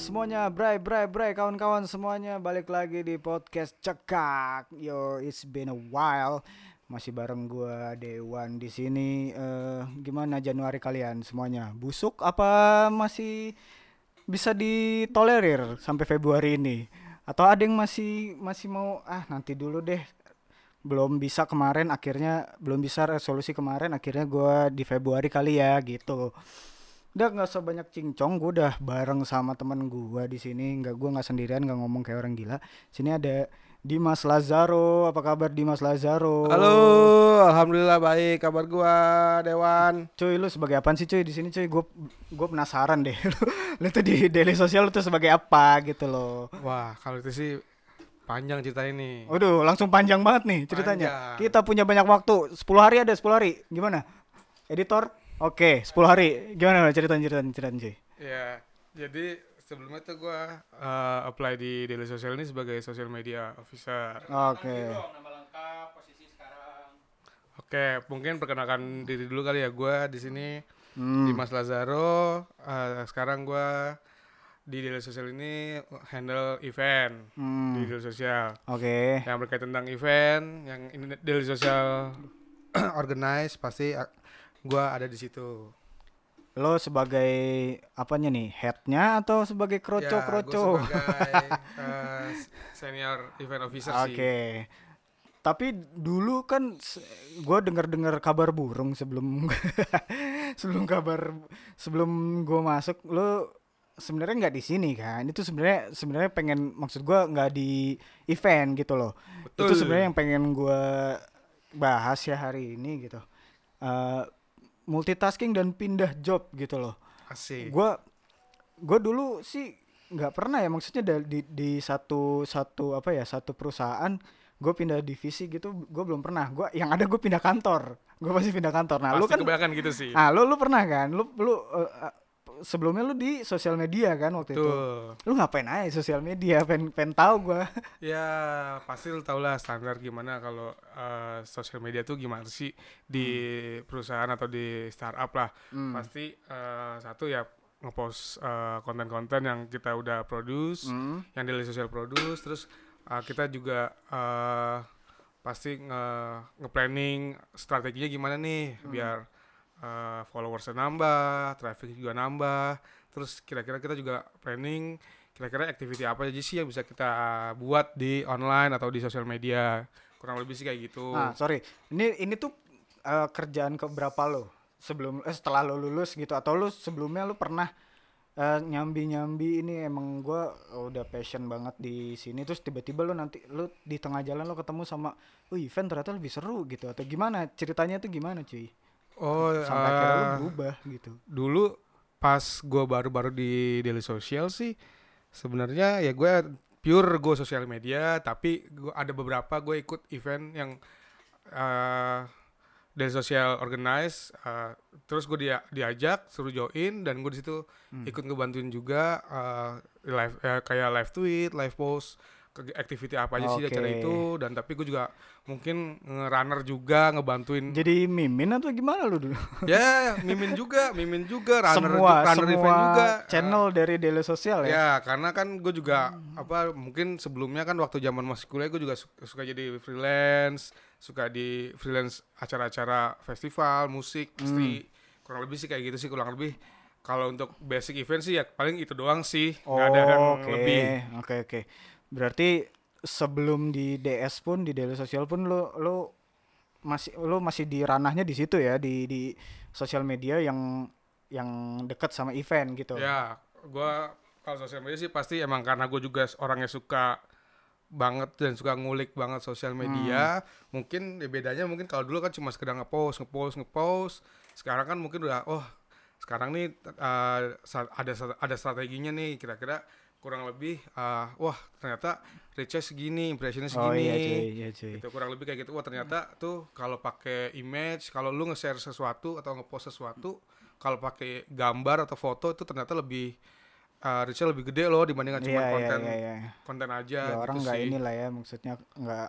semuanya, bray, bray, bray, kawan-kawan semuanya balik lagi di podcast cekak. Yo, it's been a while. Masih bareng gua Dewan di sini. Eh, gimana Januari kalian semuanya? Busuk apa masih bisa ditolerir sampai Februari ini? Atau ada yang masih masih mau ah nanti dulu deh. Belum bisa kemarin akhirnya belum bisa resolusi kemarin akhirnya gua di Februari kali ya gitu. Udah nggak usah banyak cincong, gue udah bareng sama teman gue di sini. Nggak gue nggak sendirian, nggak ngomong kayak orang gila. Sini ada Dimas Lazaro. Apa kabar Dimas Lazaro? Halo, alhamdulillah baik kabar gua Dewan. Cuy, lu sebagai apaan sih cuy di sini cuy? Gue gue penasaran deh. lu, lu tuh di daily sosial lu tuh sebagai apa gitu loh. Wah, kalau itu sih panjang cerita ini. Waduh, langsung panjang banget nih ceritanya. Panjang. Kita punya banyak waktu. 10 hari ada 10 hari. Gimana? Editor? Oke, 10 hari. Gimana ceritanya ceritanya ceritanya cuy? Ya, jadi sebelumnya tuh gua eh, apply di Daily Social ini sebagai social media officer. Oke. Oke, mungkin perkenalkan diri dulu kali ya. Gua di sini Hmm. Dimas Lazaro. Eh, sekarang gua di Daily Social ini handle event Hmm. di Daily Social. Oke. yang berkaitan tentang event yang ini daily social organize pasti uh, gua ada di situ Lo sebagai apanya nih? Headnya atau sebagai Ya, kroco-kroco? gua sebagai uh, senior event officer Oke. sih Tapi dulu kan gue dengar-dengar kabar burung sebelum sebelum kabar sebelum gue masuk lo sebenarnya nggak di sini kan? Itu sebenarnya sebenarnya pengen maksud gue nggak di event gitu loh. Itu Betul. sebenarnya yang pengen gue bahas ya hari ini gitu. Eh, multitasking dan pindah job gitu loh. asik. Gua gua dulu sih nggak pernah ya maksudnya di di satu satu apa ya satu perusahaan gue pindah divisi gitu gue belum pernah. Gua yang ada gue pindah kantor. Gue pasti pindah kantor. Nah lu pasti kan kebanyakan gitu sih. Ah lu lu pernah kan? Lu lu eh, sebelumnya lu di sosial media kan waktu itu. Tuh lu ngapain aja sosial media? Pen pen tahu gue ya pasti lu tau lah standar gimana kalau uh, sosial media tuh gimana sih di perusahaan atau di startup lah. Hmm. pasti uh, satu ya ngepost uh, konten-konten yang kita udah produce Hmm. yang daily social produce terus uh, kita juga uh, pasti nge nge-planning strateginya gimana nih biar uh, followersnya nambah traffic juga nambah terus kira-kira kita juga planning kira-kira activity apa aja sih yang bisa kita buat di online atau di sosial media kurang lebih sih kayak gitu Nah, sorry. Ini ini tuh eh, kerjaan ke berapa lo? Sebelum eh, setelah lo lulus gitu atau lo sebelumnya lo pernah eh, nyambi-nyambi ini emang gua udah passion banget di sini terus tiba-tiba lo nanti lo di tengah jalan lo ketemu sama oh event ternyata lebih seru gitu atau gimana? Ceritanya tuh gimana, cuy? Oh Sampai akhirnya lo uh, berubah gitu. dulu pas gue baru-baru di daily social sih sebenarnya ya gue pure gue sosial media tapi gua ada beberapa gue ikut event yang uh, daily social organize uh, terus gue dia diajak suruh join dan gue di situ Hmm. ikut ngebantuin juga uh, live eh, kayak live tweet live post activity apa aja sih di acara itu dan tapi gue juga mungkin nge-runner juga ngebantuin. Jadi mimin atau gimana lo dulu? ya mimin juga mimin juga runner semua runner semua event juga. channel dari daily sosial ya. ya karena kan gue juga apa mungkin sebelumnya kan waktu zaman masih kuliah gue juga su- suka jadi freelance suka di freelance acara-acara festival musik pasti kurang lebih sih kayak gitu sih kurang lebih. Kalau untuk basic event sih ya paling itu doang sih nggak ada yang Oke, lebih. oke, oke. Berarti sebelum di DS pun di daily sosial pun lo lo masih lo masih di ranahnya di situ ya di di sosial media yang yang dekat sama event gitu. ya gue kalau sosial media sih pasti emang karena gue juga orangnya suka banget dan suka ngulik banget sosial media. Mungkin ya bedanya mungkin kalau dulu kan cuma sekedar ngepost ngepost ngepost. Sekarang kan mungkin udah oh sekarang nih uh, ada ada strateginya nih kira-kira kurang lebih uh, wah ternyata reach segini impressionnya Oh segini iya cuy, iya cuy. itu kurang lebih kayak gitu wah ternyata tuh kalau pakai image kalau lu nge-share sesuatu atau nge-post sesuatu kalau pakai gambar atau foto itu ternyata lebih uh, reach-nya lebih gede loh dibandingkan cuma Iya, iya, konten iya, iya. konten aja Ya, orang gitu nggak sih. inilah ya maksudnya nggak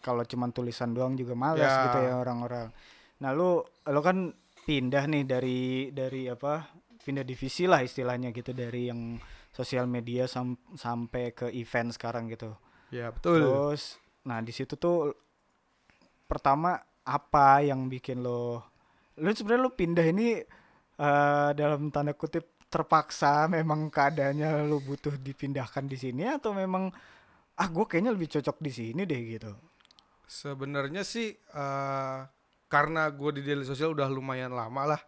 kalau cuman tulisan doang juga malas Ya. gitu ya orang-orang. Nah, lu lu kan pindah nih dari dari apa? pindah divisi lah istilahnya gitu dari yang sosial media sam- sampai ke event sekarang gitu. Ya betul. Terus, nah di situ tuh pertama apa yang bikin lo, lo sebenarnya lo pindah ini eh dalam tanda kutip terpaksa memang keadaannya lo butuh dipindahkan di sini atau memang ah gue kayaknya lebih cocok di sini deh gitu. Sebenarnya sih eh, karena gue di daily sosial udah lumayan lama lah.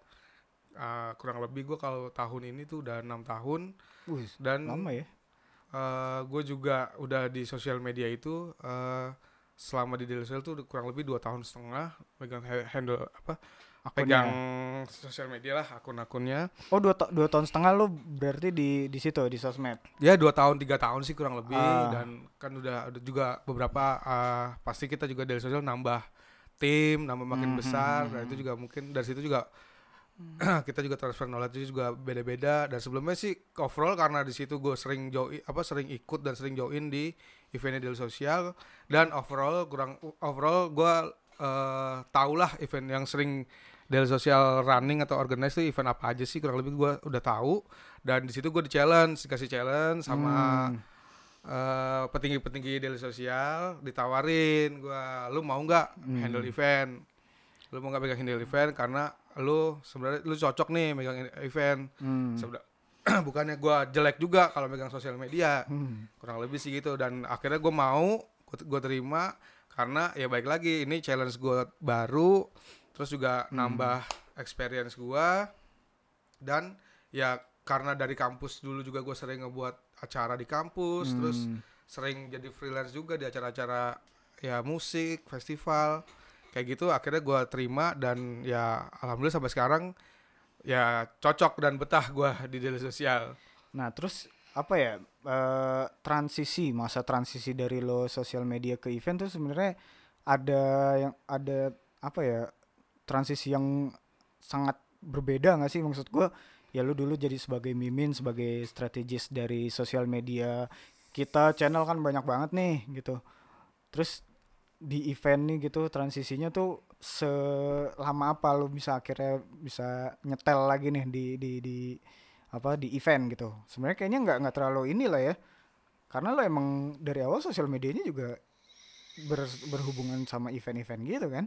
Eh, kurang lebih gue kalau tahun ini tuh udah enam tahun Wih, dan lama ya. gue juga udah di sosial media itu eh, selama di daily sosial tuh udah kurang lebih dua tahun setengah pegang ha- handle apa Akunnya. pegang sosial media lah akun-akunnya Oh dua, ta- dua tahun setengah lo berarti di di situ di sosmed. ya dua tahun tiga tahun sih kurang lebih Ah. dan kan udah ada juga beberapa eh, pasti kita juga dari sosial nambah tim nambah makin Hmm, besar hmm, dan hmm, itu juga mungkin dari situ juga kita juga transfer knowledge juga beda-beda. Dan sebelumnya sih overall karena di situ gue sering join apa sering ikut dan sering join di eventnya dari sosial dan overall kurang overall gue eh tau lah event yang sering dari sosial running atau organize itu event apa aja sih kurang lebih gue udah tahu. Dan di situ gue di challenge dikasih challenge sama Hmm. Eh petinggi-petinggi dari sosial ditawarin gua lu mau nggak Hmm. handle event lu mau nggak pegang handle event karena lu sebenarnya lu cocok nih megang event Hmm. Sebenarnya bukannya gua jelek juga kalau megang sosial media Hmm. kurang lebih sih gitu dan akhirnya gue mau gue terima karena ya baik lagi ini challenge gue baru terus juga Hmm. nambah experience gua dan ya karena dari kampus dulu juga gue sering ngebuat acara di kampus terus Hmm. sering jadi freelance juga di acara-acara ya musik festival kayak gitu akhirnya gua terima dan ya alhamdulillah sampai sekarang ya cocok dan betah gua di daily sosial Nah, terus apa ya eh, transisi masa transisi dari lo sosial media ke event tuh sebenarnya ada yang ada apa ya transisi yang sangat berbeda nggak sih maksud gua ya lu dulu jadi sebagai mimin sebagai strategis dari sosial media kita channel kan banyak banget nih gitu. Terus di event nih gitu transisinya tuh selama apa lu bisa akhirnya bisa nyetel lagi nih di di di apa di event gitu? Sebenarnya kayaknya nggak nggak terlalu inilah ya. Karena lo emang dari awal sosial medianya juga ber- berhubungan sama event-event gitu kan?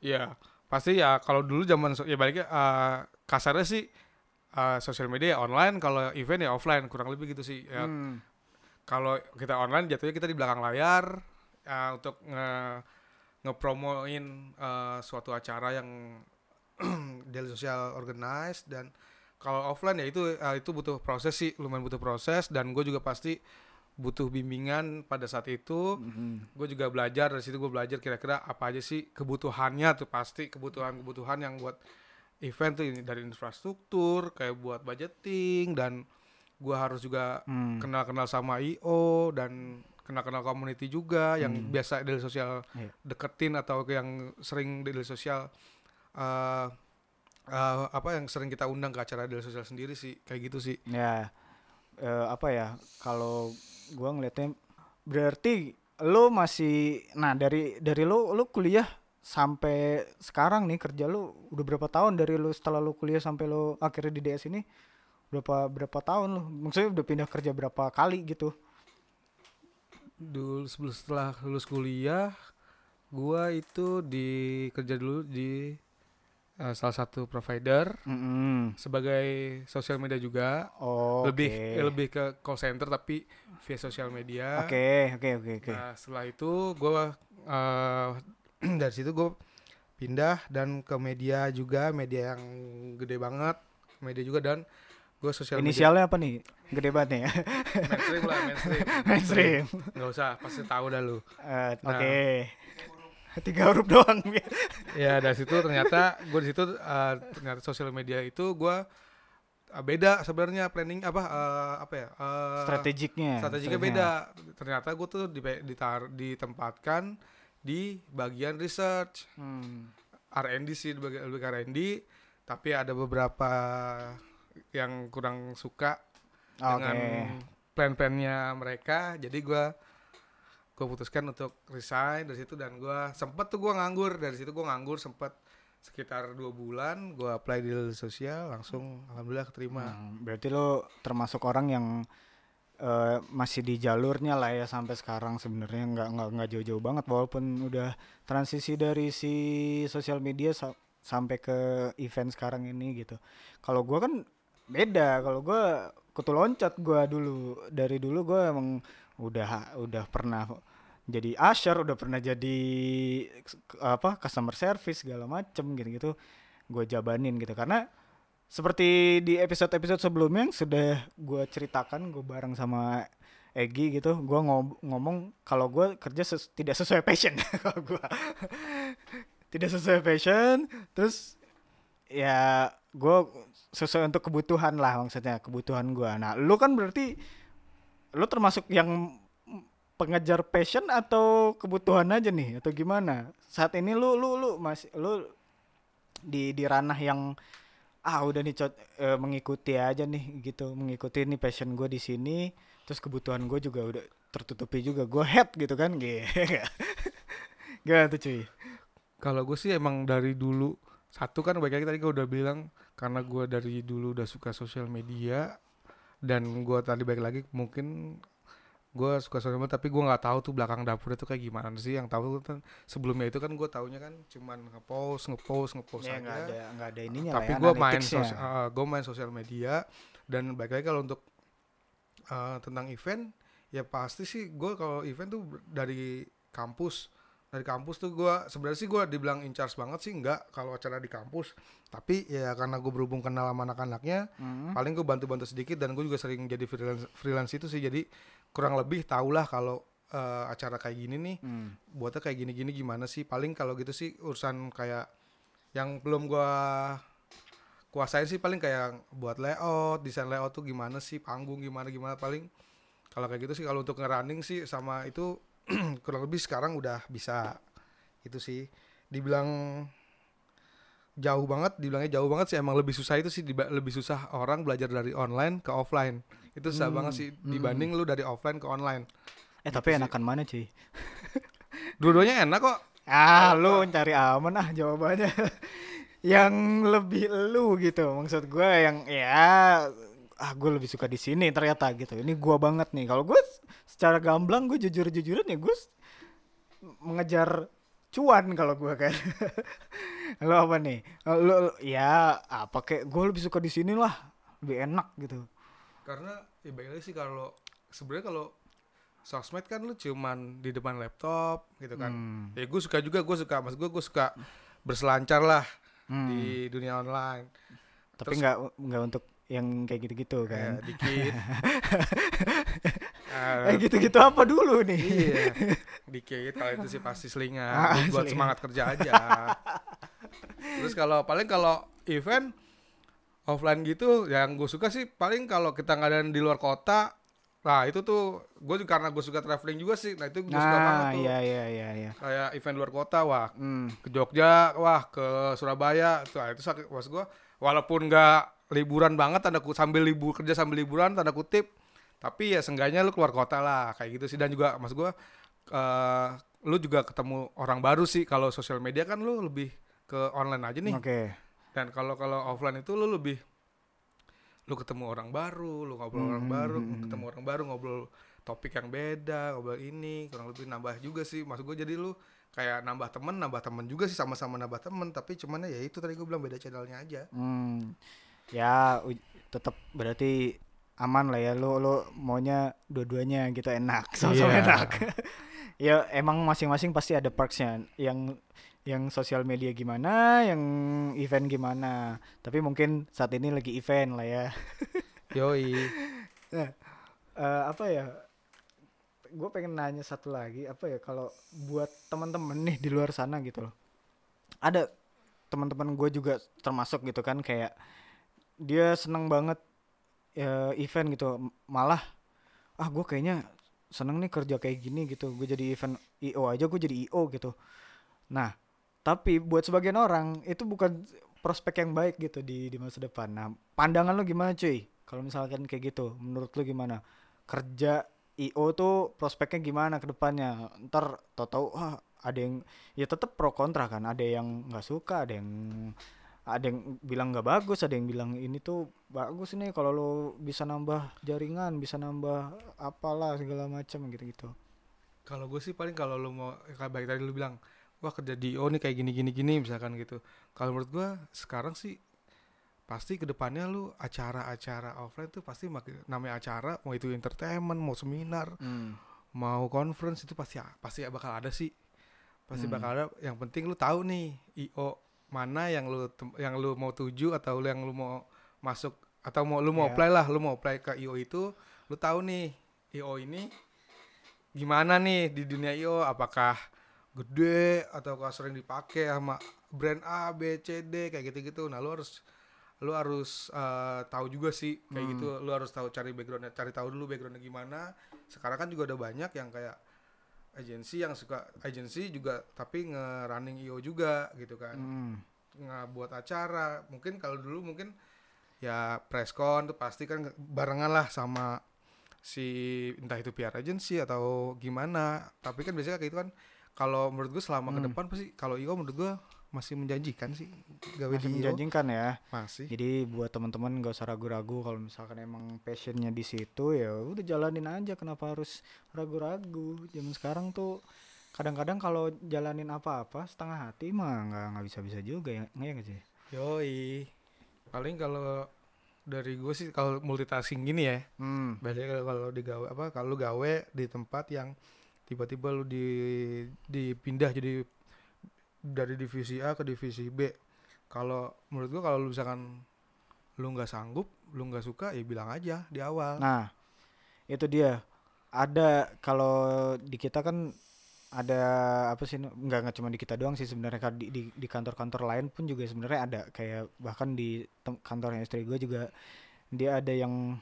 Ya pasti ya kalau dulu zaman ya baliknya eh, kasarnya sih eh, sosial media online kalau event ya offline kurang lebih gitu sih ya Hmm. kalau kita online jatuhnya kita di belakang layar uh, untuk nge ngepromoin uh, suatu acara yang daily social organize dan kalau offline ya itu uh, itu butuh proses sih lumayan butuh proses dan gue juga pasti butuh bimbingan pada saat itu Mhm. gue juga belajar dari situ gue belajar kira-kira apa aja sih kebutuhannya tuh pasti kebutuhan-kebutuhan yang buat event tuh ini dari infrastruktur kayak buat budgeting dan gue harus juga Hmm. kenal-kenal sama IO dan kenal-kenal community juga yang Hmm. biasa dari sosial Iya. deketin atau yang sering dari sosial eh eh, apa yang sering kita undang ke acara dari sosial sendiri sih kayak gitu sih ya eh, apa ya kalau gua ngeliatnya berarti lo masih nah dari dari lo lo kuliah sampai sekarang nih kerja lo udah berapa tahun dari lo setelah lo kuliah sampai lo akhirnya di DS ini berapa berapa tahun lo maksudnya udah pindah kerja berapa kali gitu dulu sebelum setelah lulus kuliah gua itu di kerja dulu di eh, salah satu provider Mm-mm. sebagai sosial media juga Oh, lebih oke. eh, lebih ke call center tapi via sosial media Oke, oke, oke, oke. Nah setelah itu gue dari situ gue pindah dan ke media juga media yang gede banget media juga dan gue sosial media Inisialnya apa nih? Gede banget nih ya. mainstream lah mainstream Mainstream. nggak usah pasti tahu dah lu Eh, Nah. Oke. Tiga huruf doang. ya dari situ ternyata gue di situ eh, ternyata sosial media itu gue beda sebenarnya planning apa eh, apa ya eh, Strategiknya. strateginya beda ternyata gue tuh dipe- ditar ditempatkan di bagian research. Hmm. R&D sih lebih lebih ke R&D tapi ada beberapa yang kurang suka dengan Oke. plan-plannya mereka. Jadi gua gua putuskan untuk resign dari situ dan gua sempet tuh gua nganggur. Dari situ gua nganggur sempet sekitar dua bulan gue apply di sosial langsung alhamdulillah keterima. Hmm, berarti lo termasuk orang yang eh, masih di jalurnya lah ya sampai sekarang sebenarnya nggak nggak nggak jauh-jauh banget walaupun udah transisi dari si sosial media sa- sampai ke event sekarang ini gitu. Kalau gua kan beda. Kalau gua kutu loncat gua dulu dari dulu gua emang udah udah pernah jadi usher, udah pernah jadi apa customer service segala macem gitu-gitu gue jabanin gitu karena seperti di episode-episode sebelumnya yang sudah gue ceritakan gue bareng sama Egi gitu gue ngomong kalau gue kerja ses- tidak sesuai passion. Kalau gue tidak sesuai passion terus ya gue sesuai untuk kebutuhan lah maksudnya kebutuhan gue nah lu kan berarti lu termasuk yang pengejar passion atau kebutuhan aja nih atau gimana? Saat ini lu lu lu masih lu di di ranah yang ah udah nih cot eh, mengikuti aja nih gitu. Mengikuti nih passion gue di sini terus kebutuhan gue juga udah tertutupi juga gue head gitu kan. Gitu. Tuh cuy? Kalau gue sih emang dari dulu satu kan baik tadi gue udah bilang karena gue dari dulu udah suka sosial media dan gue tadi baik lagi mungkin gue suka sosial media tapi gue nggak tahu tuh belakang dapurnya tuh kayak gimana sih. Yang tahu kan sebelumnya itu kan gue taunya kan cuman ngepost ngepost ngepost ya aja. ada nggak ada ininya tapi ya, gue main analytics-nya. sos gue main sosial media dan baik lagi kalau untuk eh, tentang event ya pasti sih gue kalau event tuh dari kampus dari kampus tuh gue sebenarnya sih gue dibilang in charge banget sih enggak kalau acara di kampus. Tapi ya karena gue berhubung kenal sama anak-anaknya Hmm. paling gue bantu-bantu sedikit dan gue juga sering jadi freelance freelance itu sih. Jadi kurang lebih tau lah kalau eh, acara kayak gini nih Hmm. buatnya kayak gini-gini gimana sih? Paling kalau gitu sih urusan kayak yang belum gua kuasain sih paling kayak buat layout desain layout tuh gimana sih? Panggung gimana gimana paling. Kalau kayak gitu sih kalau untuk ngerunning sih sama itu kurang lebih sekarang udah bisa itu sih. Dibilang jauh banget dibilangnya jauh banget sih emang lebih susah itu sih diba- lebih susah orang belajar dari online ke offline. Itu susah Hmm, banget sih hmm. dibanding lu dari offline ke online. Eh tapi Gitu sih. enakan mana cuy? Dua-duanya enak kok. Ah lu cari aman ah jawabannya. Yang lebih lu gitu maksud gue yang ya ah gue lebih suka di sini ternyata gitu. Ini gua banget nih. Kalau gue secara gamblang gue jujur jujuran ya gue mengejar cuan kalau gue kan. Lo apa nih? Lo lo- ya apa kayak gue lebih suka di sini lah lebih enak gitu. Karena ya baik lagi sih kalau sebenarnya kalau sosmed kan lu cuman di depan laptop gitu kan. Hmm. ya gue suka juga gue suka mas gue gue suka berselancar lah Hmm. di dunia online. Tapi nggak nggak untuk yang kayak gitu-gitu kan. ya, dikit Ah, eh gitu-gitu apa dulu nih? Iya. Dikit kalau itu sih pasti selingan. Ah, buat selingan. semangat kerja aja. Terus kalau paling kalau event offline gitu yang gue suka sih paling kalau kita ngadain di luar kota nah itu tuh gue juga karena gue suka traveling juga sih nah itu gue suka banget nah tuh. iya iya iya iya. Kayak event luar kota wah Hmm. ke Jogja wah ke Surabaya tuh ah, itu sakit was gue walaupun nggak liburan banget tanda kutip sambil libur kerja sambil liburan tanda kutip tapi ya seenggaknya lu keluar kota lah kayak gitu sih dan juga mas gue eh lu juga ketemu orang baru sih kalau sosial media kan lu lebih ke online aja nih Oke. dan kalau kalau offline itu lu lebih lu ketemu orang baru lu ngobrol orang Hmm, baru hmm, hmm. ketemu orang baru ngobrol topik yang beda ngobrol ini kurang lebih nambah juga sih maksud gue jadi lu kayak nambah temen nambah temen juga sih sama-sama nambah temen tapi cuman ya itu tadi gue bilang beda channelnya aja Hmm. Ya tetap berarti aman lah ya lu lu maunya dua-duanya gitu enak sama-sama Iya. enak. ya emang masing-masing pasti ada perksnya yang yang sosial media gimana, yang event gimana. Tapi mungkin saat ini lagi event lah ya. yoi Eh, apa ya? Gue pengen nanya satu lagi apa ya kalau buat teman-teman nih di luar sana gitu loh. Ada teman-teman gue juga termasuk gitu kan kayak dia seneng banget ya, event gitu. Malah ah gue kayaknya seneng nih kerja kayak gini gitu. Gue jadi event io aja gue jadi io gitu. Nah tapi buat sebagian orang itu bukan prospek yang baik gitu di di masa depan. Nah pandangan lu gimana cuy? Kalau misalkan kayak gitu menurut lu gimana? Kerja io tuh prospeknya gimana ke depannya? Ntar tau-tau ah ada yang ya tetap pro kontra kan ada yang nggak suka ada yang ada yang bilang nggak bagus ada yang bilang ini tuh bagus nih kalau lo bisa nambah jaringan bisa nambah apalah segala macam gitu gitu Kalau gue sih paling kalau lu mau kayak baik tadi lu bilang, wah kerja di oh nih kayak gini gini gini misalkan gitu. Kalau menurut gue sekarang sih pasti ke depannya lu acara-acara offline tuh pasti namanya acara mau itu entertainment mau seminar mau conference itu pasti pasti bakal ada sih pasti Hmm. bakal ada yang penting lu tahu nih io mana yang lu yang lu mau tuju atau lu yang lu mau masuk atau mau lu mau Ya. apply lah lu mau apply ke io itu lu tahu nih io ini gimana nih di dunia io apakah gede ataukah sering dipakai sama brand A B C D kayak gitu-gitu nah lu harus lu harus eh, tahu juga sih kayak Hmm. gitu lu harus tahu cari backgroundnya cari tahu dulu backgroundnya gimana sekarang kan juga ada banyak yang kayak agensi yang suka agensi juga tapi nge-running IO juga gitu kan Hmm. ngebuat acara mungkin kalau dulu mungkin ya presscon tuh pasti kan barengan lah sama si entah itu PR agency atau gimana tapi kan biasanya kayak gitu kan kalau menurut gue selama ke Hmm. depan pasti kalau IO menurut gue masih menjanjikan sih gawe masih di menjanjikan ya. Masih. Jadi buat teman-teman gak usah ragu-ragu kalau misalkan emang passionnya di situ ya udah jalanin aja. Kenapa harus ragu-ragu? Zaman sekarang tuh kadang-kadang kalau jalanin apa-apa setengah hati mah nggak nggak bisa-bisa juga ya nggak ya sih? Yoi. Paling kalau dari gue sih kalau multitasking gini ya hmm. Biasanya kalau- kalau digawe apa kalau lu gawe di tempat yang tiba-tiba lu di dipindah jadi dari divisi A ke divisi B. Kalau menurut gua kalau lu misalkan lu nggak sanggup, lu nggak suka ya bilang aja di awal. Nah, itu dia. Ada kalau di kita kan ada apa sih nggak nggak cuma di kita doang sih sebenarnya di di di kantor-kantor lain pun juga sebenarnya ada kayak bahkan di tem- kantornya istri gue juga dia ada yang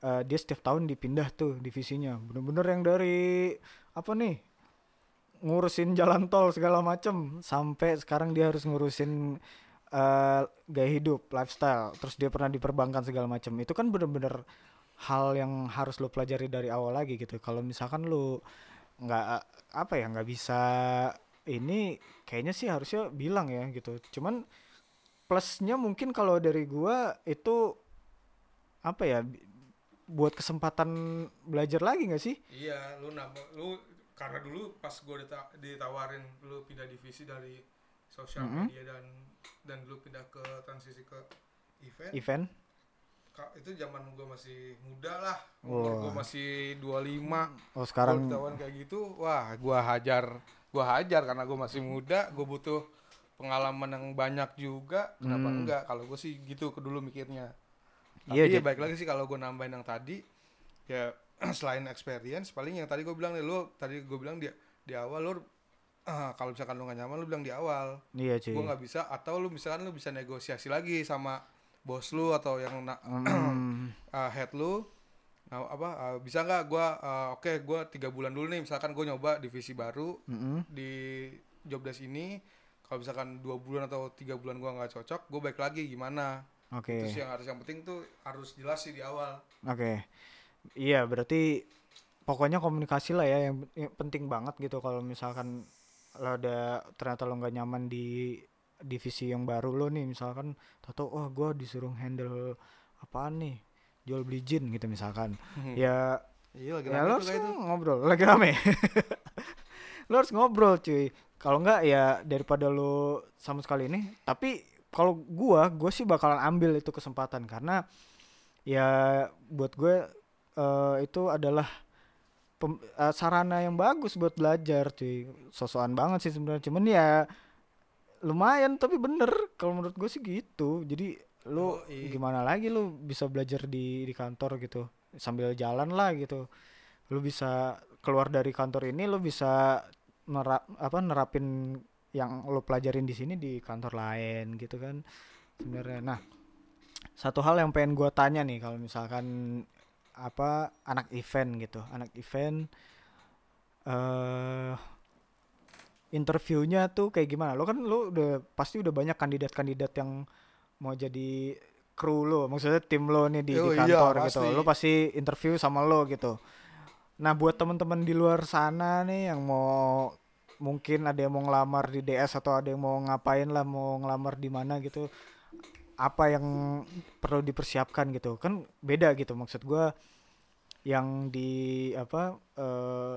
eh, dia setiap tahun dipindah tuh divisinya bener-bener yang dari apa nih ngurusin jalan tol segala macem. Sampai sekarang dia harus ngurusin eh, gaya hidup lifestyle. Terus dia pernah di perbankan segala macam itu kan bener-bener hal yang harus lo pelajari dari awal lagi gitu. Kalau misalkan lo nggak apa ya nggak bisa ini kayaknya sih harusnya bilang ya gitu. Cuman plusnya mungkin kalau dari gua itu apa ya buat kesempatan belajar lagi nggak sih? Iya, lu nambah lu karena dulu pas dita- ditawarin lu pindah divisi dari sosial Mhm. media dan dan lu pindah ke transisi ke event. event itu zaman gua masih muda lah. Umur gua masih 25. oh Sekarang ketahuan kayak gitu, wah gua hajar, gua hajar karena gua masih muda, gua butuh pengalaman yang banyak juga. Kenapa Hmm. enggak? Kalau gue sih gitu ke dulu mikirnya. Tapi Iya, ya baik lagi sih kalau gue nambahin yang tadi, ya selain experience, paling yang tadi gue bilang nih, lu tadi gue bilang di di awal lu ah, kalau misalkan lu gak nyaman lu bilang di awal, iya cuy. Gue nggak bisa atau lu misalkan lu bisa negosiasi lagi sama bos lu atau yang na- Hmm, uh, head lu. Nah, apa uh, bisa nggak gua uh, oke gua tiga bulan dulu nih misalkan gue nyoba divisi baru mm-mm. di job desk ini kalau misalkan dua bulan atau tiga bulan gua nggak cocok gue balik lagi gimana? Oke. Itu sih yang harus yang penting tuh harus jelas sih di awal. Oke, iya berarti pokoknya komunikasi lah ya yang, yang penting banget gitu kalau misalkan lo ada ternyata lo nggak nyaman di divisi yang baru lo nih. Misalkan tato oh gue disuruh handle apaan nih? Jual beli jin gitu misalkan. Ya iya lagi ya lo harus ngobrol lagi rame. Lo harus ngobrol cuy. Kalau nggak ya daripada lo sama sekali ini tapi kalau gua gua sih bakalan ambil itu kesempatan karena ya buat gue eh, itu adalah pem- eh, sarana yang bagus buat belajar cuy. Sosokan banget sih sebenarnya. Cuman ya lumayan tapi bener. Kalau menurut gue sih gitu. Jadi lu Yoi. gimana lagi lu bisa belajar di di kantor gitu? Sambil jalan lah gitu. Lu bisa keluar dari kantor ini lu bisa nerap apa nerapin yang lu pelajarin di sini di kantor lain gitu kan sebenarnya. Nah satu hal yang pengen gua tanya nih kalau misalkan apa anak event gitu. Anak event eh interviewnya tuh kayak gimana? Lo kan lo udah pasti udah banyak kandidat-kandidat yang mau jadi kru lo. Maksudnya tim lo nih di, di Oh iya, kantor gitu. pasti. lo pasti interview sama lo gitu. Nah buat teman-teman di luar sana nih yang mau mungkin ada yang mau ngelamar di DS atau ada yang mau ngapain lah mau ngelamar di mana gitu apa yang perlu dipersiapkan gitu. Kan beda gitu maksud gua yang di apa eh,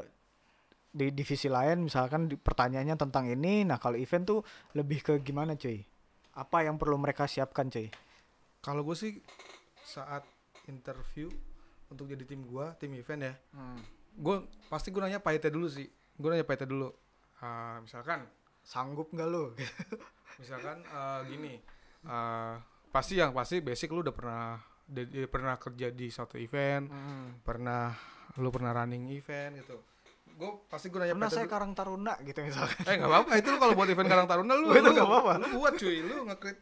di divisi lain misalkan di, pertanyaannya tentang ini nah kalau event tuh lebih ke gimana cuy? Apa yang perlu mereka siapkan cuy? Kalau gue sih saat interview untuk jadi tim gua, tim event ya, gue pasti gue nanya pahitnya dulu sih. Gue nanya pahitnya dulu. Ah, misalkan, sanggup nggak lu? misalkan eh, gini, eh, pasti yang pasti basic lu udah pernah pernah kerja di suatu event, pernah lu pernah running event gitu. Gue pasti gue nanya pernah saya dulu. Karang Taruna gitu misalkan Eh nggak apa-apa itu lu kalau buat event Karang Taruna lu, Oh, itu lu nggak apa-apa. Lu buat cuy, lu nge-create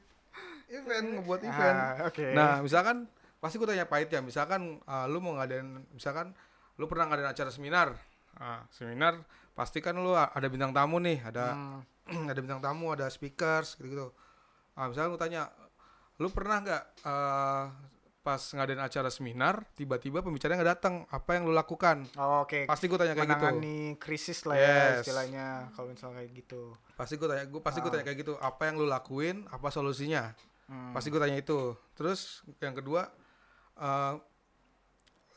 event, ngebuat event. Ah, oke Nah, misalkan pasti gue tanya pahit ya. Misalkan uh, lu mau ngadain misalkan lu pernah ngadain acara seminar. Ah, seminar pasti kan lu ada bintang tamu nih, ada Hmm. ada bintang tamu, ada speakers gitu-gitu. Ah, misalkan gue tanya, lu pernah nggak uh, pas ngadain acara seminar tiba-tiba pembicaranya nggak datang, apa yang lu lakukan? Oh, oke Pasti gue tanya kayak gitu. menangani krisis lah ya Yes. istilahnya kalau misalnya kayak gitu Pasti gue tanya, gue pasti gue Ah. tanya kayak gitu. Apa yang lu lakuin? Apa solusinya? Hmm. pasti gue tanya itu terus yang kedua eh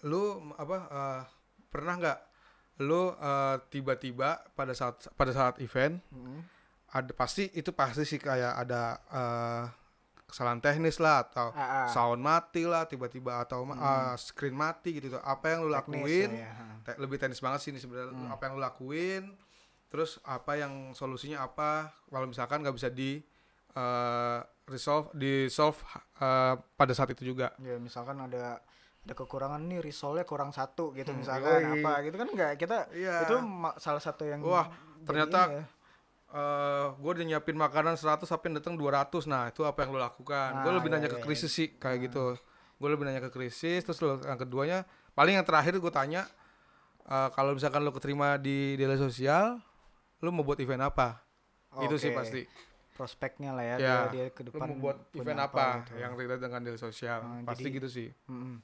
lu apa eh, pernah nggak lu eh, tiba-tiba pada saat pada saat event Hmm. ada pasti itu pasti sih kayak ada eh, kesalahan teknis lah atau Ah, ah. sound mati lah tiba-tiba atau ma- eh, screen mati gitu tuh apa yang lu Teknis lakuin ya, ha. te- lebih teknis banget sih ini sebenarnya Hmm. apa yang lu lakuin terus apa yang solusinya apa kalau misalkan nggak bisa di eh, resolve di solve eh, pada saat itu juga ya misalkan ada ada kekurangan nih risolnya kurang satu gitu Hmm, misalkan yoi. apa gitu kan nggak kita Iya. itu salah satu yang Wah, ternyata ya. Eh gue udah nyiapin makanan 100 tapi yang datang 200 nah itu apa yang lu lakukan? Gue Ah, lebih iya, nanya iya, ke iya. krisis sih kayak gitu. Gue lebih nanya ke krisis terus lu- yang keduanya paling yang terakhir gue tanya eh, kalau misalkan lu keterima di daily sosial lu mau buat event apa? Itu sih pasti. Prospeknya lah ya, Ya, dia, dia ke depan mau buat event apa, gitu. yang relate dengan daily sosial? Ah, pasti jadi- gitu sih. Mm-mm.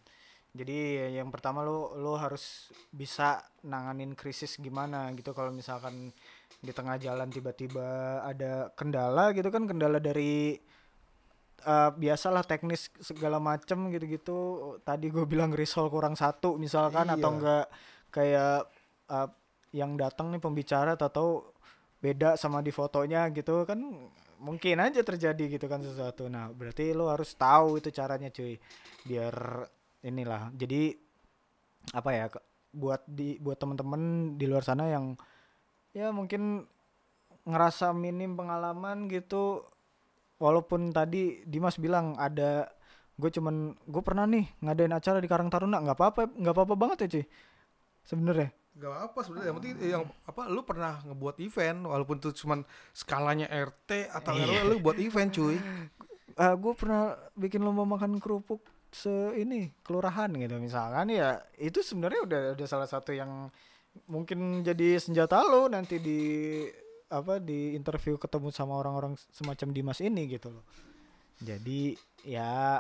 Jadi ya yang pertama lu lu harus bisa nanganin krisis gimana gitu. Kalau misalkan di tengah jalan tiba-tiba ada kendala gitu kan kendala dari eh, biasalah teknis segala macem gitu-gitu. Tadi gue bilang risol kurang satu misalkan atau Iya. enggak kayak eh, yang datang nih pembicara atau beda sama di fotonya gitu kan mungkin aja terjadi gitu kan sesuatu. Nah berarti lo harus tahu itu caranya cuy. Biar inilah. Jadi apa ya buat di buat temen-temen di luar sana yang ya mungkin ngerasa minim pengalaman gitu. Walaupun tadi Dimas bilang ada gue cuman gue pernah nih ngadain acara di Karang Taruna. Nggak apa-apa nggak apa-apa banget ya cuy. Sebenarnya. Gak apa sebenarnya. Yang penting yang apa lu pernah ngebuat event walaupun itu cuman skalanya RT atau Iya. RW lu buat event cuy. Uh, gue pernah bikin lomba makan kerupuk se ini kelurahan gitu misalkan ya itu sebenarnya udah udah salah satu yang mungkin jadi senjata lo nanti di apa di interview ketemu sama orang-orang semacam Dimas ini gitu loh jadi ya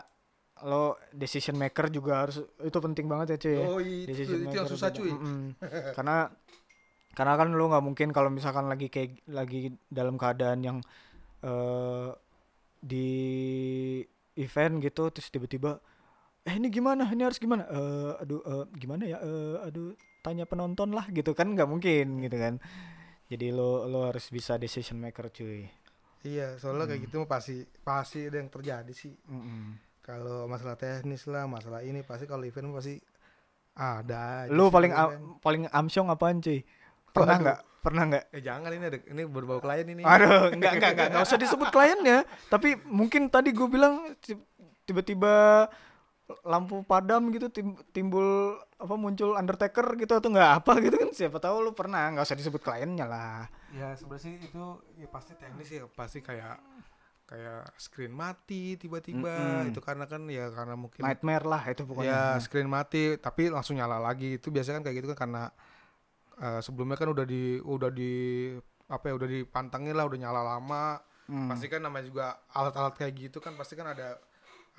lo decision maker juga harus itu penting banget ya cuy ya. oh itu, Decision itu yang maker susah beda. cuy Mm-mm. karena karena kan lu nggak mungkin kalau misalkan lagi kayak lagi dalam keadaan yang eh di event gitu terus tiba-tiba eh ini gimana? Ini harus gimana? Eh aduh eh, gimana ya? Eh aduh tanya penonton lah gitu kan nggak mungkin gitu kan. Jadi lo lo harus bisa decision maker cuy. Iya soalnya Hmm. kayak gitu pasti pasti ada yang terjadi sih. Mm-mm. kalau masalah teknis lah masalah ini pasti kalau event pasti ada sih paling am- paling amsyong apaan cuy? Pernah nggak? Pernah nggak? Eh jangan ini ada ini berbau klien ini. Aduh, enggak enggak enggak enggak usah disebut kliennya. Tapi mungkin tadi gue bilang ti- tiba-tiba lampu padam gitu tim- timbul apa muncul Undertaker gitu atau enggak apa gitu kan siapa tahu lu pernah nggak usah disebut kliennya lah. ya sebenarnya sih itu ya pasti teknis ya pasti kayak kayak screen mati tiba-tiba Mm-mm. itu karena kan ya karena mungkin Nightmare lah itu ya pokoknya. screen mati tapi langsung nyala lagi itu biasanya kan kayak gitu kan karena eh, sebelumnya kan udah di udah di apa ya udah dipantengin lah udah nyala lama Hmm. pasti kan namanya juga alat-alat kayak gitu kan pasti kan ada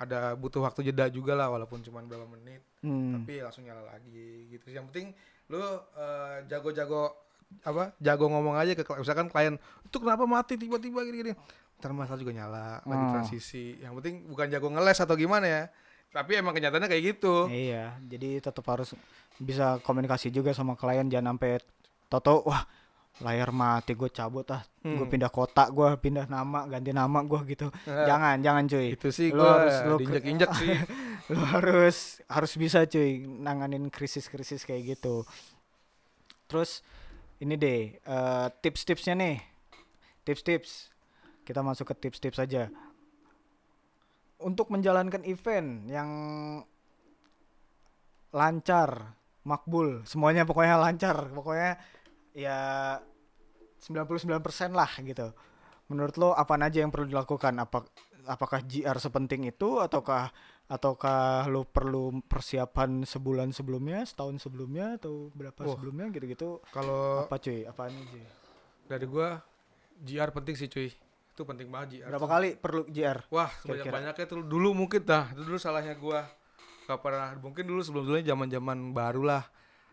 ada butuh waktu jeda juga lah walaupun cuma berapa menit Hmm. tapi langsung nyala lagi gitu yang penting lu eh, jago-jago apa jago ngomong aja ke klien. misalkan klien itu kenapa mati tiba-tiba gini-gini ntar masalah juga nyala lagi Oh. transisi yang penting bukan jago ngeles atau gimana ya tapi emang kenyataannya kayak gitu Iya, jadi tetap harus bisa komunikasi juga sama klien jangan sampai toto wah layar mati gue cabut ah. Gue Hmm. pindah kota gue pindah nama ganti nama gue gitu. Nah, jangan jangan cuy. Itu sih gue harus- lu ke- diinjek-injek sih. Lu harus harus bisa cuy nanganin krisis-krisis kayak gitu. Terus ini deh eh, tips-tipsnya nih. Tips-tips. Kita masuk ke tips-tips aja. Untuk menjalankan event yang lancar makbul semuanya pokoknya lancar pokoknya ya 99% lah gitu menurut lo apa aja yang perlu dilakukan apa apakah GR sepenting itu ataukah ataukah lo perlu persiapan sebulan sebelumnya setahun sebelumnya atau berapa Wah. sebelumnya gitu-gitu kalau apa cuy apaan aja dari gue GR penting sih cuy itu penting banget GR berapa kali perlu GR Wah, Kira-kira. sebanyak banyaknya tuh dulu mungkin dah. Itu dulu salahnya gua. Gak pernah mungkin dulu sebelum-sebelumnya zaman-zaman baru lah.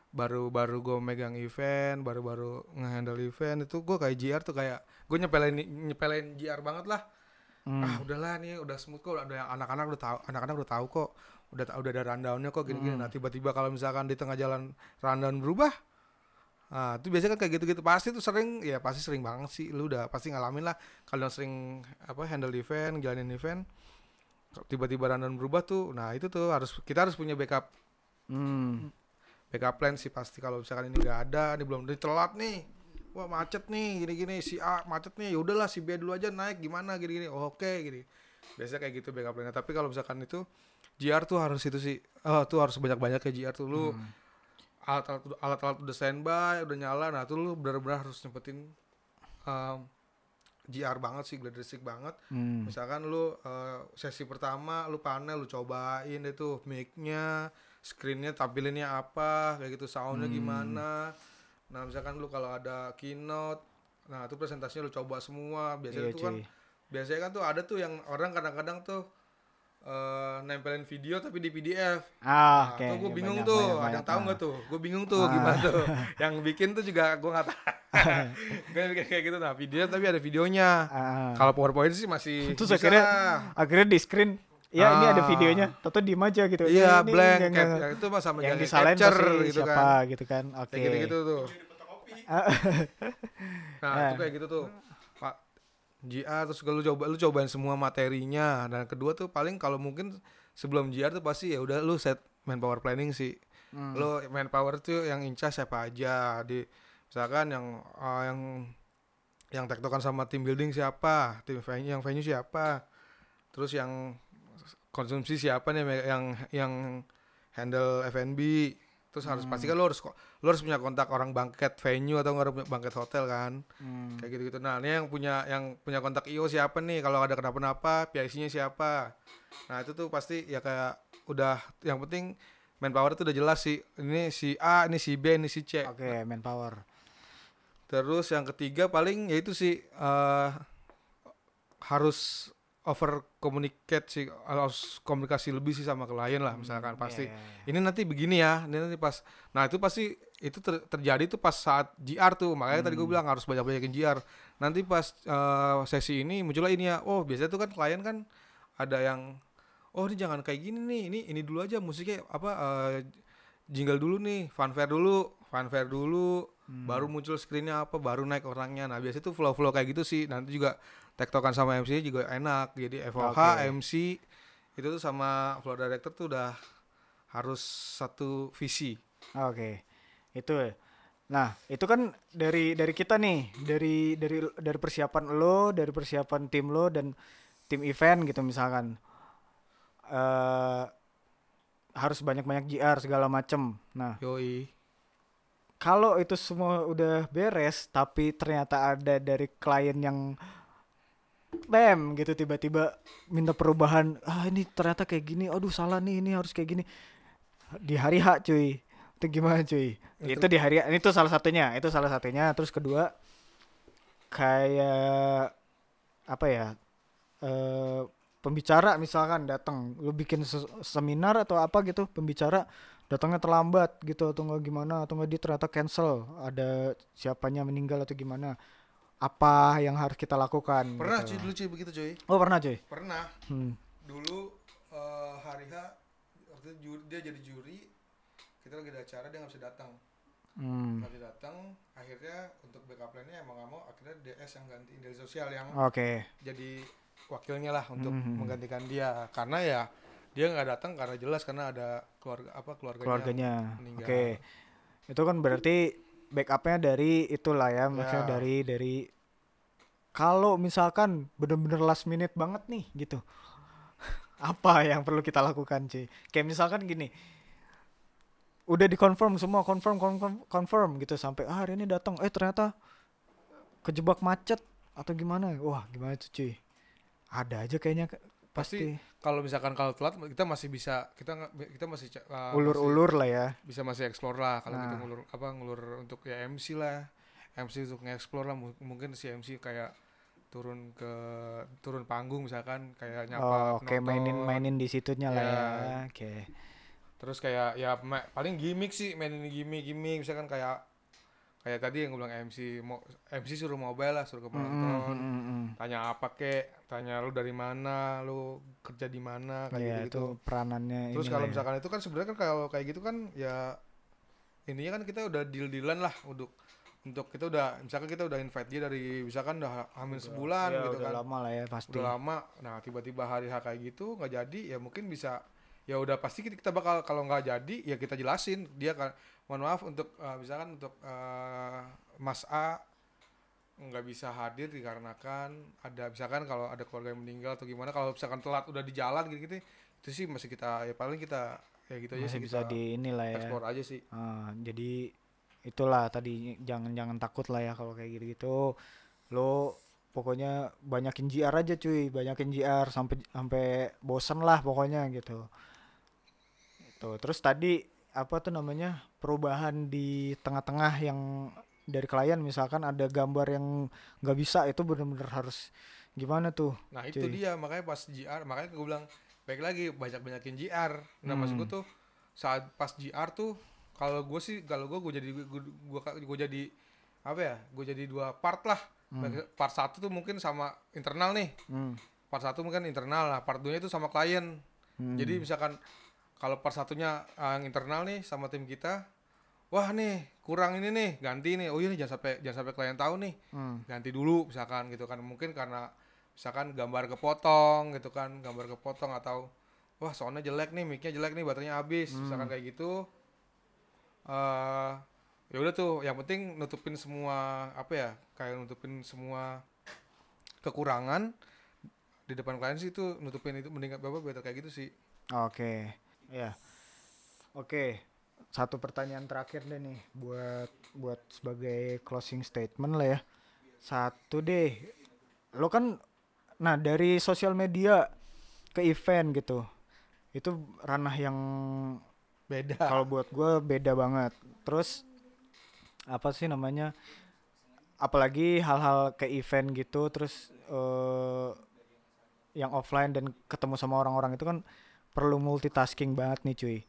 Baru-baru gua megang event, baru-baru nge-handle event itu gua kayak JR tuh kayak gue nyepelin nyepelin JR banget lah. Hmm. Ah, udahlah nih udah smooth kok, udah anak-anak udah tahu, anak-anak udah tahu kok. Udah udah ada rundownnya kok gini-gini. Hmm. Nah, tiba-tiba kalau misalkan di tengah jalan rundown berubah, Ah, itu biasanya kan kayak gitu-gitu pasti tuh sering ya pasti sering banget sih lu udah pasti ngalamin lah kalau sering apa handle event, jalanin event tiba-tiba rundown berubah tuh. Nah, itu tuh harus kita harus punya backup Hmm. Backup plan sih pasti kalau misalkan ini nggak ada, ini belum ini telat nih. Wah, macet nih, gini-gini si A macet nih. Ya udahlah si B dulu aja naik gimana gini-gini. Oh, Oke, gini. Biasanya kayak gitu backup plan. Tapi kalau misalkan itu GR tuh harus itu sih. Oh, tuh harus banyak-banyak kayak GR tuh lu Hmm. alat-alat alat-alat udah standby udah nyala nah tuh lu benar-benar harus nyempetin um, GR banget sih glad stick banget Hmm. misalkan lu uh, sesi pertama lu panel lu cobain tuh mic-nya screen-nya tampilinnya apa kayak gitu soundnya Hmm. gimana nah misalkan lu kalau ada keynote nah itu presentasinya lu coba semua biasanya Iya, tuh kan cuy. biasanya kan tuh ada tuh yang orang kadang-kadang tuh uh, nempelin video tapi di PDF Ah, Nah, oke. tuh gue ya, bingung banyak, tuh, banyak, ada yang tahu Ah. nggak tuh? Gue bingung tuh Ah. gimana tuh. yang bikin tuh juga gue nggak tahu. gue bikin kayak gitu nah video tapi ada videonya. Ah. Kalau PowerPoint sih masih Terus bisa. akhirnya akhirnya di screen ya ini ada Ah. videonya Toto diem aja gitu iya Ini- blank nggak- cap, nggak- ya, itu mah sama yang jaga disalahin capture pasti gitu siapa kan. gitu kan oke Kayak gitu-gitu tuh. Ah, Nah, Ah. itu kayak gitu tuh. Pak GR terus lu coba lu cobain semua materinya dan kedua tuh paling kalau mungkin sebelum GR tuh pasti ya udah lu set manpower planning sih. Hmm. lo manpower tuh yang incas siapa aja di misalkan yang uh, yang yang tektokan sama tim building siapa tim venue yang venue siapa terus yang konsumsi siapa nih yang yang handle F&B terus harus Hmm. pastikan lo harus lo harus punya kontak orang bangket venue atau nggak punya bangket hotel kan? Hmm. kayak gitu gitu nah ini yang punya yang punya kontak IO siapa nih? Kalau ada kenapa-napa PIC-nya siapa? Nah itu tuh pasti ya kayak udah yang penting manpower itu udah jelas sih. Ini si A ini si B ini si C. Oke, manpower. terus yang ketiga paling ya itu sih eh, harus over communicate sih harus komunikasi lebih sih sama klien lah misalkan pasti Iya, iya, iya. ini nanti begini ya ini nanti pas nah itu pasti itu ter- terjadi tuh pas saat GR tuh makanya tadi gue Hmm. bilang harus banyak banyakin GR nanti pas eh, sesi ini muncullah ini ya oh biasanya tuh kan klien kan ada yang oh ini jangan kayak gini nih ini ini dulu aja musiknya apa eh, jingle dulu nih fanfare dulu fanfare dulu Hmm. baru muncul screennya apa baru naik orangnya nah biasanya tuh flow flow kayak gitu sih nanti juga tektokan sama MC juga enak jadi FOH Oke. MC itu tuh sama flow director tuh udah harus satu visi Oke. Itu. ya. Nah, itu kan dari dari kita nih, dari dari dari persiapan lo, dari persiapan tim lo dan tim event gitu misalkan. eh harus banyak-banyak GR segala macem. Nah, yoi kalau itu semua udah beres tapi ternyata ada dari klien yang bam gitu tiba-tiba minta perubahan. Ah ini ternyata kayak gini. Aduh salah nih ini harus kayak gini. Di hari H cuy. Itu gimana cuy? Itu, Itu- di hari H. Itu salah satunya itu salah satunya. Terus kedua kayak apa ya eh pembicara misalkan datang. Lu bikin se- seminar atau apa gitu pembicara datangnya terlambat gitu atau enggak gimana atau enggak dia ternyata cancel. Ada siapanya meninggal atau gimana apa yang harus kita lakukan Pernah gitu. cuy dulu cuy begitu cuy. oh pernah cuy Pernah. hmm. Dulu eh, hari H waktu itu juri, dia jadi juri. Kita lagi ada acara dia nggak bisa datang. Hmm. Nggak bisa datang. Akhirnya untuk backup plan-nya emang nggak mau. Akhirnya DS yang ganti dari sosial yang oke jadi wakilnya lah untuk Mhm. menggantikan dia. Karena ya dia nggak datang karena jelas karena ada keluarga apa keluarganya. keluarganya meninggal. oke itu kan berarti backupnya dari itulah ya maksudnya Ya. dari dari kalau misalkan bener-bener last minute banget nih gitu. Apa yang perlu kita lakukan cuy? Kayak misalkan gini udah dikonfirm semua confirm confirm confirm gitu. Sampai ah hari ini datang. Eh ternyata kejebak macet atau gimana? Wah gimana tuh cuy? Ada aja kayaknya ke- pasti, Kalau misalkan kalau telat kita masih bisa kita nggak kita masih uh, ulur-ulur lah ya bisa masih explore lah kalau kita Nah. ngulur apa ngulur untuk ya MC lah MC untuk nge-explore lah Mu- mungkin si MC kayak turun ke turun panggung misalkan kayak nyapa oh, oke penonton. mainin mainin di situnya lah Ya. ya oke terus kayak ya paling gimmick sih mainin gimmick gimmick misalkan kayak kayak tadi yang gue bilang MC mau MC suruh mobile lah suruh ke penonton. Mm, mm, mm. tanya apa kek tanya lu dari mana lu kerja di mana kayak Iya, gitu itu peranannya Terus kalau ya. misalkan itu kan sebenarnya kan kalau kayak gitu kan ya ininya kan kita udah deal dealan lah untuk untuk kita udah misalkan kita udah invite dia dari misalkan udah hamil sebulan Iya, gitu udah kan. lama lah ya pasti. Udah lama. Nah tiba-tiba hari H kayak gitu nggak jadi ya mungkin bisa ya udah pasti kita, bakal kalau nggak jadi ya kita jelasin. Dia kan mohon maaf untuk eh, misalkan untuk eh, Mas A nggak bisa hadir dikarenakan ada misalkan kalau ada keluarga yang meninggal atau gimana kalau misalkan telat udah di jalan gitu gitu itu sih masih kita ya paling kita ya gitu aja masih sih bisa di inilah ya. explore aja sih. Ah, jadi itulah tadi jangan jangan takut lah ya kalau kayak gitu gitu lo pokoknya banyakin JR aja cuy banyakin JR sampai sampai bosen lah pokoknya gitu tuh terus tadi apa tuh namanya perubahan di tengah-tengah yang dari klien misalkan ada gambar yang nggak bisa itu bener-bener harus gimana tuh Nah itu Cuy. dia makanya pas GR makanya gue bilang baik lagi banyak banyakin GR. Nah maksud gue Hmm. tuh saat pas GR tuh kalau gue sih kalau gue gue jadi gue gue jadi apa ya gue jadi dua part lah. Hmm. Part satu tuh mungkin sama internal nih. Hmm, Part satu mungkin internal lah. Part 2 itu sama klien. hmm. Jadi misalkan kalau part satunya uh, yang internal nih sama tim kita, wah nih kurang ini nih ganti nih. Oh iya nih jangan sampai jangan sampai klien tahu nih. Hmm. ganti dulu misalkan gitu kan. Mungkin karena misalkan gambar kepotong gitu kan. Gambar kepotong atau wah soalnya jelek nih micnya jelek nih baterainya habis misalkan kayak gitu. Eh ya udah tuh yang penting nutupin semua apa ya kayak nutupin semua kekurangan di depan klien sih itu nutupin itu mending apa better kayak gitu sih. Oke, ya. Oke, satu pertanyaan terakhir deh nih buat buat sebagai closing statement lah ya. Satu deh, lo kan, nah dari sosial media ke event gitu, itu ranah yang beda kalau buat gue beda banget. Terus apa sih namanya? Apalagi hal-hal ke event gitu, terus eh yang offline dan ketemu sama orang-orang itu kan perlu multitasking banget nih cuy.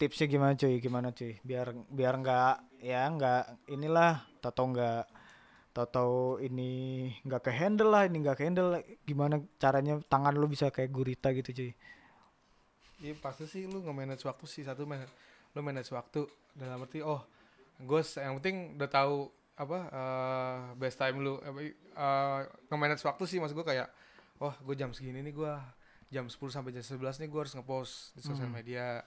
Tipsnya gimana cuy? Gimana cuy? Biar biar nggak ya nggak inilah tato nggak tato ini nggak ke handle lah ini nggak ke handle gimana caranya tangan lu bisa kayak gurita gitu cuy Iya pasti sih lu nge-manage waktu sih satu man lu manage waktu dalam arti oh gue yang penting udah tahu apa eh, best time lu apa, eh, nge-manage waktu sih maksud gue kayak wah gue jam segini nih gue jam 10 sampai jam 11 nih gue harus ngepost di sosial Hmm. media.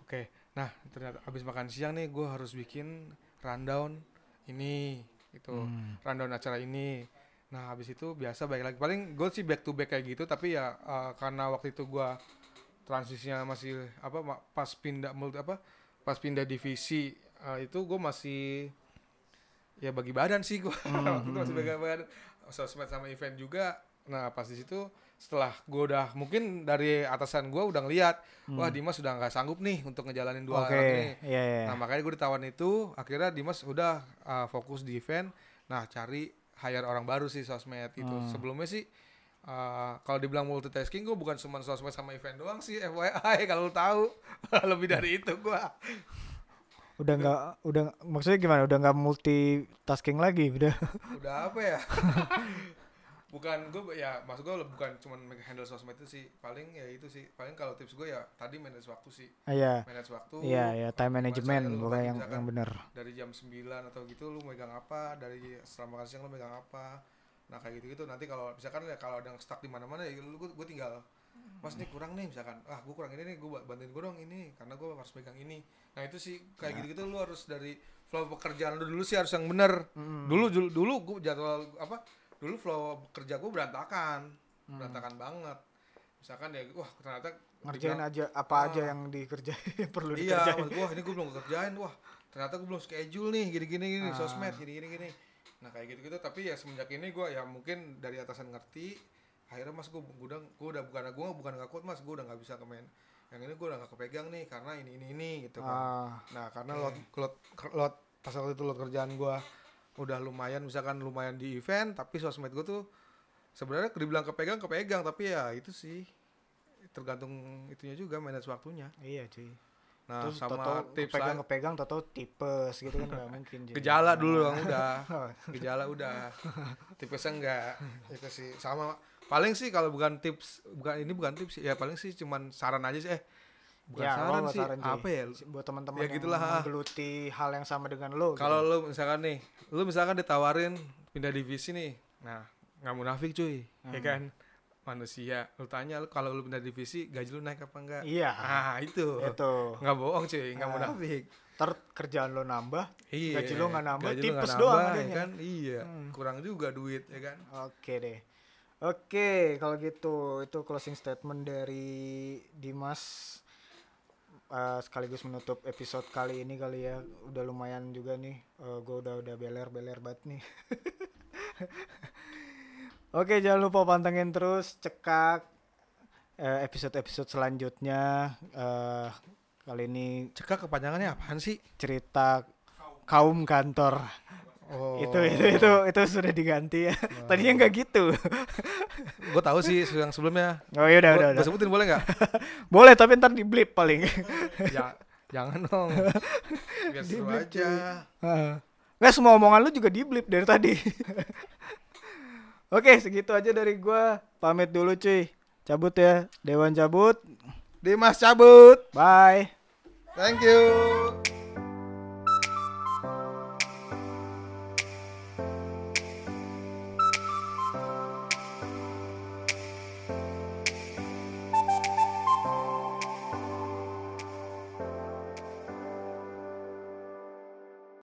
Oke nah ternyata habis makan siang nih gue harus bikin rundown ini itu Hmm. rundown acara ini. Nah habis itu biasa baik lagi. Paling gue sih back to back kayak gitu tapi ya eh, karena waktu itu gue transisinya masih apa pas pindah multi apa pas pindah divisi eh, itu gue masih ya bagi badan sih gue waktu itu masih bagi badan. Sosmed sama event juga. Nah pas di situ setelah gue udah mungkin dari atasan gue udah ngeliat wah Dimas udah nggak sanggup nih untuk ngejalanin dua Oke, alat ini iya iya. Nah makanya gue ditawarin itu akhirnya Dimas udah uh, fokus di event. Nah cari hire orang baru sih sosmed itu. Hmm. Sebelumnya sih Uh, kalau dibilang multitasking gue bukan cuma sosmed sama event doang sih FYI kalau lu tahu lebih dari itu gue udah nggak udah maksudnya gimana udah nggak multitasking lagi udah udah apa ya bukan gue ya maksud gue bukan cuma handle sosmed itu sih. Paling ya itu sih. Paling kalau tips gue ya tadi manage waktu sih. Ah, iya. Manage waktu iya iya time Gimana management bukan yang yang benar dari jam 9 atau gitu lu megang apa dari setelah makan siang lu megang apa. Nah kayak gitu gitu nanti kalau misalkan ya kalau ada yang stuck di mana mana ya lu gue tinggal mas ini kurang nih misalkan ah gue kurang ini nih gue bantuin gue dong ini karena gue harus megang ini. Nah itu sih kayak gitu gitu lu harus dari flow pekerjaan lu dulu sih harus yang bener. Dulu dulu dulu gue jadwal apa dulu flow kerja gue berantakan berantakan banget. Misalkan ya wah ternyata ngerjain dibilang- aja apa aja Ah. yang dikerjain perlu iya dikerjain. mas, wah ini gue belum kerjain wah ternyata gue belum schedule nih gini gini gini Ah. sosmed gini gini. Gini nah kayak gitu gitu tapi ya semenjak ini gue ya mungkin dari atasan ngerti akhirnya mas gue udah gue udah bukan gue bukan gak kuat mas gue udah nggak bisa kemen yang ini gue udah gak kepegang nih karena ini ini ini gitu kan. Ah. Nah karena lot lot lot pas waktu itu lot kerjaan gue udah lumayan misalkan lumayan di event tapi sosmed gue tuh sebenarnya dibilang kepegang kepegang tapi ya itu sih tergantung itunya juga manage waktunya. Iya cuy. Nah terus sama toto tips pegang lain. kepegang toto tipes gitu kan nggak mungkin cuy. gejala dulu dong udah. Gejala udah. Tipesnya enggak itu sih. Sama paling sih kalau bukan tips bukan ini bukan tips ya paling sih cuman saran aja sih. Eh bukan Ya, saran sih saran, apa ya buat teman-teman Ya yang gitulah, ah. menggeluti hal yang sama dengan lo kalau lu misalkan nih lu misalkan ditawarin pindah divisi nih nah nggak munafik cuy ya Hmm. kan manusia lu tanya lu kalau lu pindah divisi gaji lu naik apa enggak iya ah itu itu nggak bohong cuy nggak Ah. munafik ter kerjaan lo nambah iya Gaji lu nggak nambah, gaji tipes doang nambah, ya adanya. kan iya Hmm. kurang juga duit ya kan Oke deh. Oke, kalau gitu itu closing statement dari Dimas Eh, sekaligus menutup episode kali ini kali ya. Udah lumayan juga nih. gue udah udah beler-beler banget nih. Oke, jangan lupa pantengin terus cekak eh, episode-episode selanjutnya. Eh, kali ini cekak kepanjangannya apaan sih cerita kaum kantor. Oh Itu itu itu itu sudah diganti ya. Tadinya nggak gitu. gue tahu sih yang sebelumnya Oh iya udah Gua- udah. udah. sebutin boleh nggak Boleh tapi ntar di blip paling. ya jangan dong biar seru aja Nggak semua omongan lu juga di blip dari tadi. Oke segitu aja dari gua. Pamit dulu cuy. Cabut ya. Dewan cabut. Dimas cabut Bye. thank you